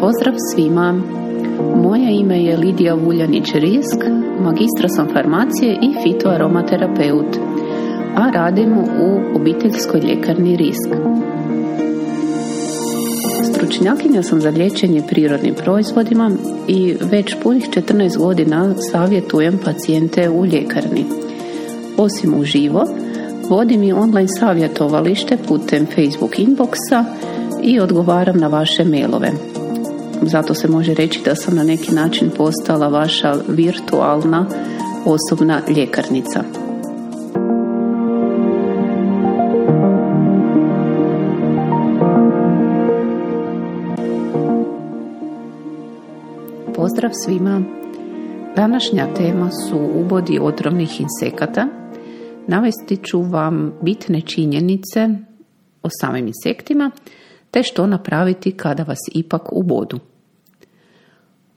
Pozdrav svima! Moje ime je Lidija Vuljanić-Risk, magistra sam farmacije i fitoaromaterapeut, a radim u obiteljskoj ljekarni Risk. Stručnjakinja sam za liječenje prirodnim proizvodima i već punih 14 godina savjetujem pacijente u ljekarni. Osim uživo, vodim i online savjetovalište putem Facebook inboxa i odgovaram na vaše mailove. Zato se može reći da sam na neki način postala vaša virtualna osobna ljekarnica. Pozdrav svima! Današnja tema su ubodi otrovnih insekata. Navesti ću vam bitne činjenice o samim insektima, te što napraviti kada vas ipak ubodu.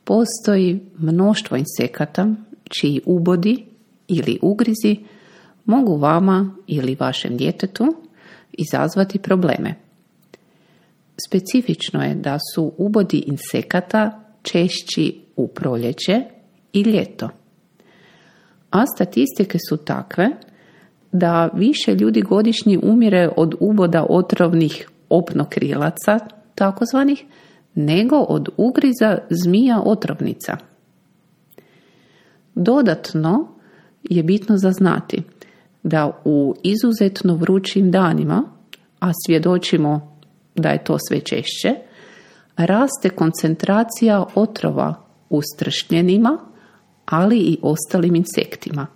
Postoji mnoštvo insekata čiji ubodi ili ugrizi mogu vama ili vašem djetetu izazvati probleme. Specifično je da su ubodi insekata češći u proljeće i ljeto. A statistike su takve da više ljudi godišnji umire od uboda otrovnih opnokrilaca, takozvanih, nego od ugriza zmija otrovnica. Dodatno je bitno zaznati da u izuzetno vrućim danima, a svjedočimo da je to sve češće, raste koncentracija otrova u stršnjenima, ali i ostalim insektima.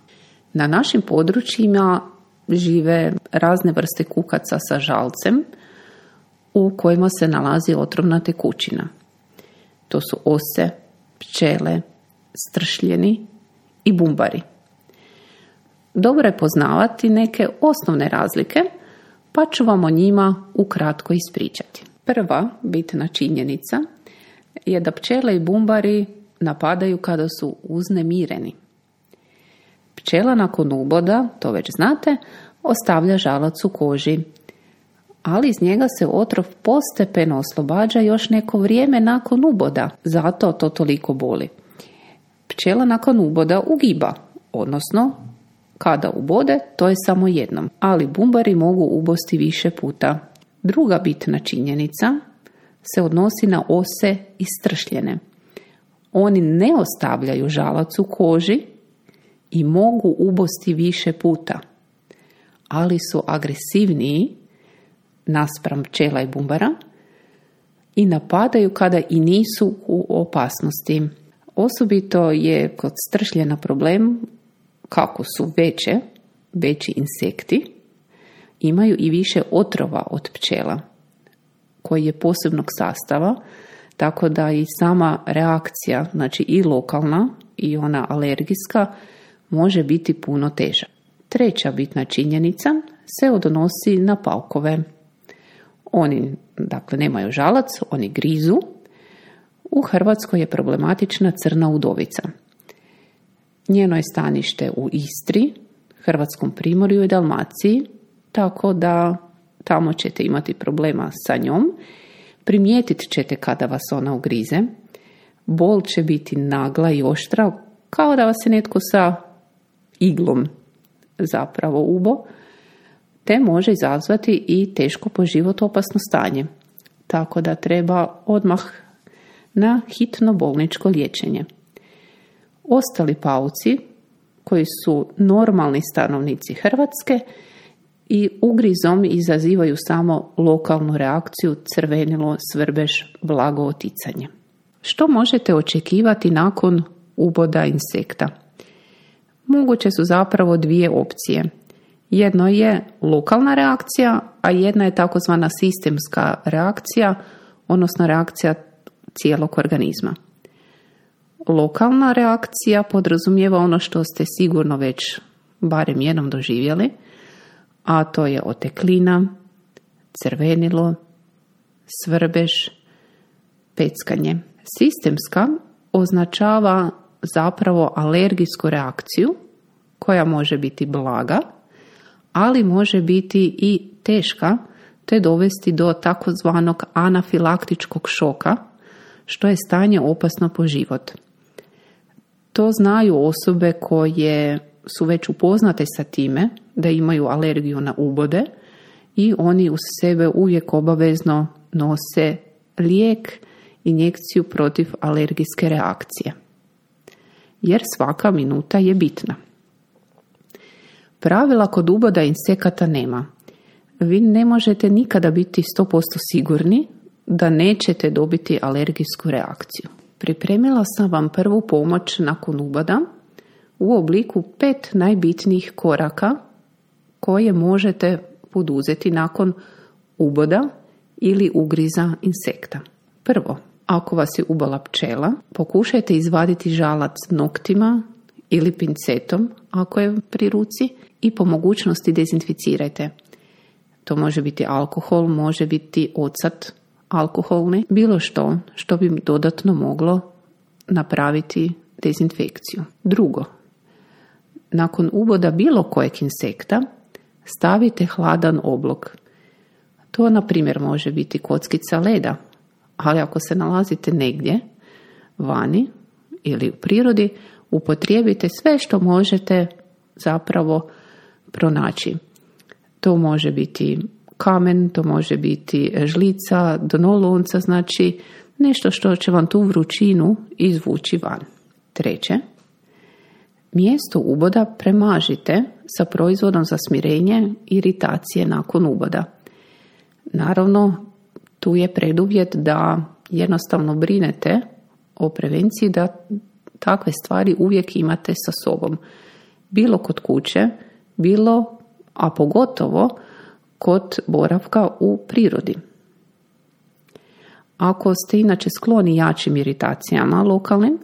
Na našim područjima žive razne vrste kukaca sa žalcem, u kojima se nalazi otrovna tekućina. To su ose, pčele, stršljeni i bumbari. Dobro je poznavati neke osnovne razlike, pa ću vam o njima ukratko ispričati. Prva bitna činjenica je da pčele i bumbari napadaju kada su uznemireni. Pčela nakon uboda, to već znate, ostavlja žalac u koži ali iz njega se otrov postepeno oslobađa još neko vrijeme nakon uboda, zato to toliko boli. Pčela nakon uboda ugiba, odnosno kada ubode, to je samo jednom, ali bumbari mogu ubosti više puta. Druga bitna činjenica se odnosi na ose i stršljene. Oni ne ostavljaju žalac u koži i mogu ubosti više puta, ali su agresivniji naspram pčela i bumbara i napadaju kada i nisu u opasnosti. Osobito je kod stršljena problem kako su veće, veći insekti, imaju i više otrova od pčela koji je posebnog sastava, tako da i sama reakcija, znači i lokalna i ona alergijska, može biti puno teža. Treća bitna činjenica se odnosi na paukove. Oni, dakle, nemaju žalac, oni grizu. U Hrvatskoj je problematična crna udovica. Njeno je stanište u Istri, Hrvatskom primorju i Dalmaciji, tako da tamo ćete imati problema sa njom. Primijetit ćete kada vas ona ugrize. Bol će biti nagla i oštra, kao da vas je netko sa iglom zapravo ubo te može izazvati i teško po život opasno stanje. Tako da treba odmah na hitno bolničko liječenje. Ostali pauci koji su normalni stanovnici Hrvatske i ugrizom izazivaju samo lokalnu reakciju crvenilo, svrbeš, blago oticanje. Što možete očekivati nakon uboda insekta? Moguće su zapravo dvije opcije – jedno je lokalna reakcija, a jedna je takozvana sistemska reakcija, odnosno reakcija cijelog organizma. Lokalna reakcija podrazumijeva ono što ste sigurno već barem jednom doživjeli, a to je oteklina, crvenilo, svrbež, peckanje. Sistemska označava zapravo alergijsku reakciju koja može biti blaga, ali može biti i teška te dovesti do takozvanog anafilaktičkog šoka, što je stanje opasno po život. To znaju osobe koje su već upoznate sa time da imaju alergiju na ubode i oni uz sebe uvijek obavezno nose lijek, injekciju protiv alergijske reakcije. Jer svaka minuta je bitna. Pravila kod uboda insekata nema. Vi ne možete nikada biti 100% sigurni da nećete dobiti alergijsku reakciju. Pripremila sam vam prvu pomoć nakon uboda u obliku pet najbitnijih koraka koje možete poduzeti nakon uboda ili ugriza insekta. Prvo, ako vas je ubala pčela, pokušajte izvaditi žalac noktima ili pincetom ako je pri ruci i po mogućnosti dezinficirajte. To može biti alkohol, može biti ocat alkoholni, bilo što što bi dodatno moglo napraviti dezinfekciju. Drugo, nakon uboda bilo kojeg insekta stavite hladan oblog. To, na primjer, može biti kockica leda, ali ako se nalazite negdje vani ili u prirodi, upotrijebite sve što možete zapravo pronaći. To može biti kamen, to može biti žlica, dno lonca, znači nešto što će vam tu vrućinu izvući van. Treće, mjesto uboda premažite sa proizvodom za smirenje iritacije nakon uboda. Naravno, tu je preduvjet da jednostavno brinete o prevenciji da takve stvari uvijek imate sa sobom. Bilo kod kuće, bilo, a pogotovo kod boravka u prirodi. Ako ste inače skloni jačim iritacijama lokalnim,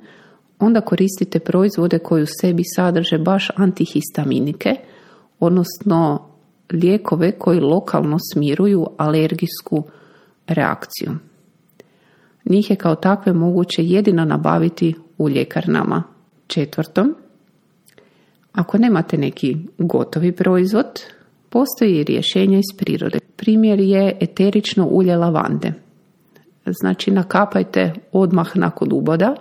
onda koristite proizvode koji u sebi sadrže baš antihistaminike, odnosno lijekove koji lokalno smiruju alergijsku reakciju. Njih je kao takve moguće jedino nabaviti u ljekarnama. Četvrtom, ako nemate neki gotovi proizvod, postoji rješenje iz prirode. Primjer je eterično ulje lavande. Znači nakapajte odmah nakon uboda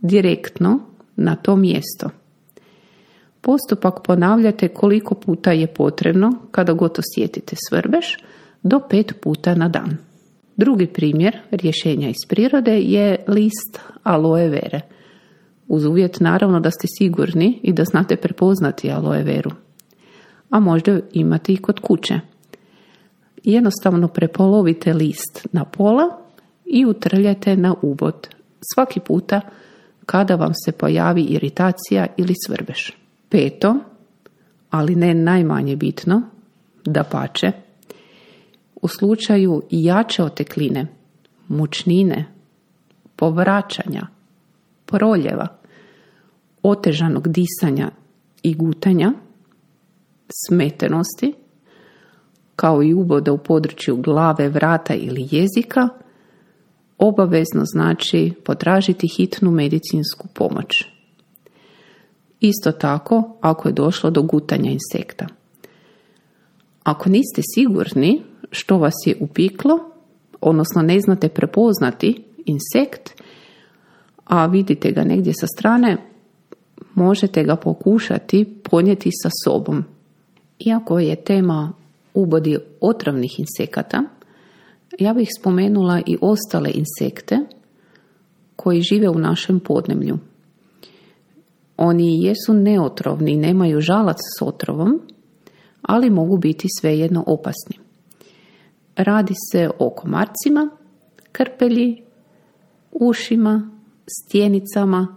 direktno na to mjesto. Postupak ponavljate koliko puta je potrebno kada god osjetite svrbeš, do pet puta na dan. Drugi primjer rješenja iz prirode je list aloe vere. Uz uvjet naravno da ste sigurni i da znate prepoznati aloe veru. A možda imate i kod kuće. Jednostavno prepolovite list na pola i utrljajte na ubod. Svaki puta kada vam se pojavi iritacija ili svrbeš. Peto, ali ne najmanje bitno, da pače, u slučaju jače otekline, mučnine, povraćanja, proljeva, otežanog disanja i gutanja, smetenosti, kao i uboda u području glave, vrata ili jezika, obavezno znači potražiti hitnu medicinsku pomoć. Isto tako ako je došlo do gutanja insekta. Ako niste sigurni što vas je upiklo, odnosno ne znate prepoznati insekt, a vidite ga negdje sa strane, možete ga pokušati ponijeti sa sobom. Iako je tema ubodi otrovnih insekata, ja bih spomenula i ostale insekte koji žive u našem podnemlju. Oni jesu neotrovni, nemaju žalac s otrovom, ali mogu biti svejedno opasni. Radi se o komarcima, krpelji, ušima, stjenicama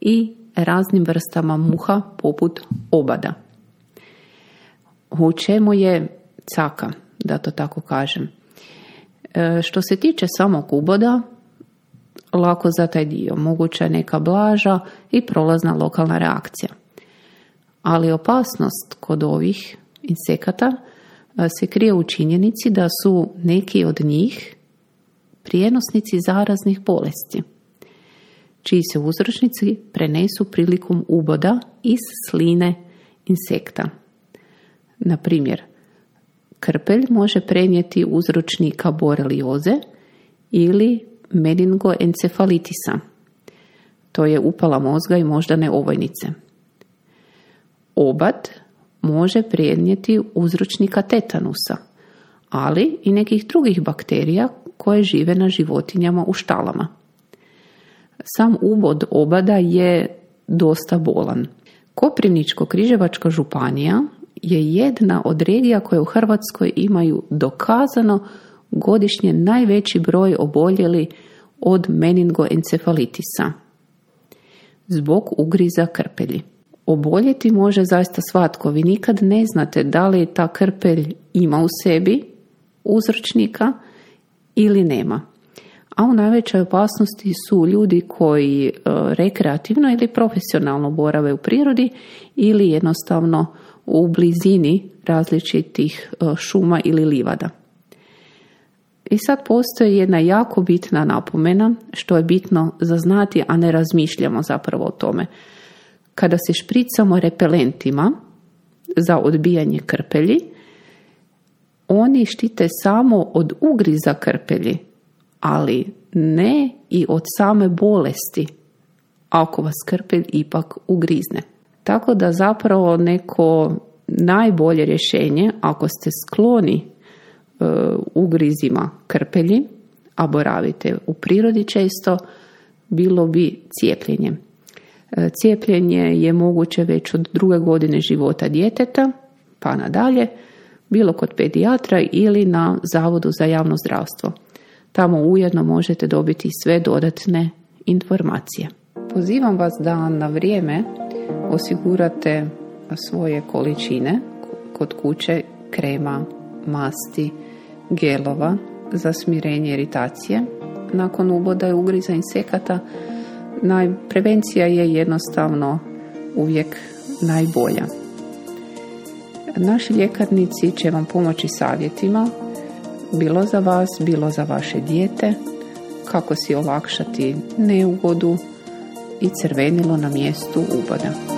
i raznim vrstama muha poput obada. U čemu je caka, da to tako kažem? E, što se tiče samog uboda, lako za taj dio. Moguća je neka blaža i prolazna lokalna reakcija. Ali opasnost kod ovih insekata e, se krije u činjenici da su neki od njih prijenosnici zaraznih bolesti, čiji se uzročnici prenesu prilikom uboda iz sline insekta. Na primjer, krpelj može prenijeti uzročnika borelioze ili meningoencefalitisa. To je upala mozga i moždane ovojnice. Obad može prijednijeti uzročnika tetanusa, ali i nekih drugih bakterija koje žive na životinjama u štalama. Sam ubod obada je dosta bolan. Koprivničko-križevačka županija je jedna od regija koje u Hrvatskoj imaju dokazano godišnje najveći broj oboljeli od meningoencefalitisa zbog ugriza krpelji. Oboljeti može zaista svatko. Vi nikad ne znate da li ta krpelj ima u sebi uzročnika ili nema. A u najvećoj opasnosti su ljudi koji e, rekreativno ili profesionalno borave u prirodi ili jednostavno u blizini različitih e, šuma ili livada. I sad postoji jedna jako bitna napomena što je bitno zaznati, a ne razmišljamo zapravo o tome. Kada se špricamo repelentima za odbijanje krpelji, oni štite samo od ugriza krpelji, ali ne i od same bolesti ako vas krpelj ipak ugrizne. Tako da zapravo neko najbolje rješenje ako ste skloni e, ugrizima krpelji, a boravite u prirodi često, bilo bi cijepljenje. E, cijepljenje je moguće već od druge godine života djeteta, pa nadalje, bilo kod pedijatra ili na Zavodu za javno zdravstvo. Tamo ujedno možete dobiti sve dodatne informacije. Pozivam vas da na vrijeme osigurate svoje količine kod kuće krema, masti, gelova za smirenje iritacije. Nakon uboda i ugriza insekata prevencija je jednostavno uvijek najbolja. Naši ljekarnici će vam pomoći savjetima, bilo za vas, bilo za vaše dijete, kako si olakšati neugodu i crvenilo na mjestu uboda.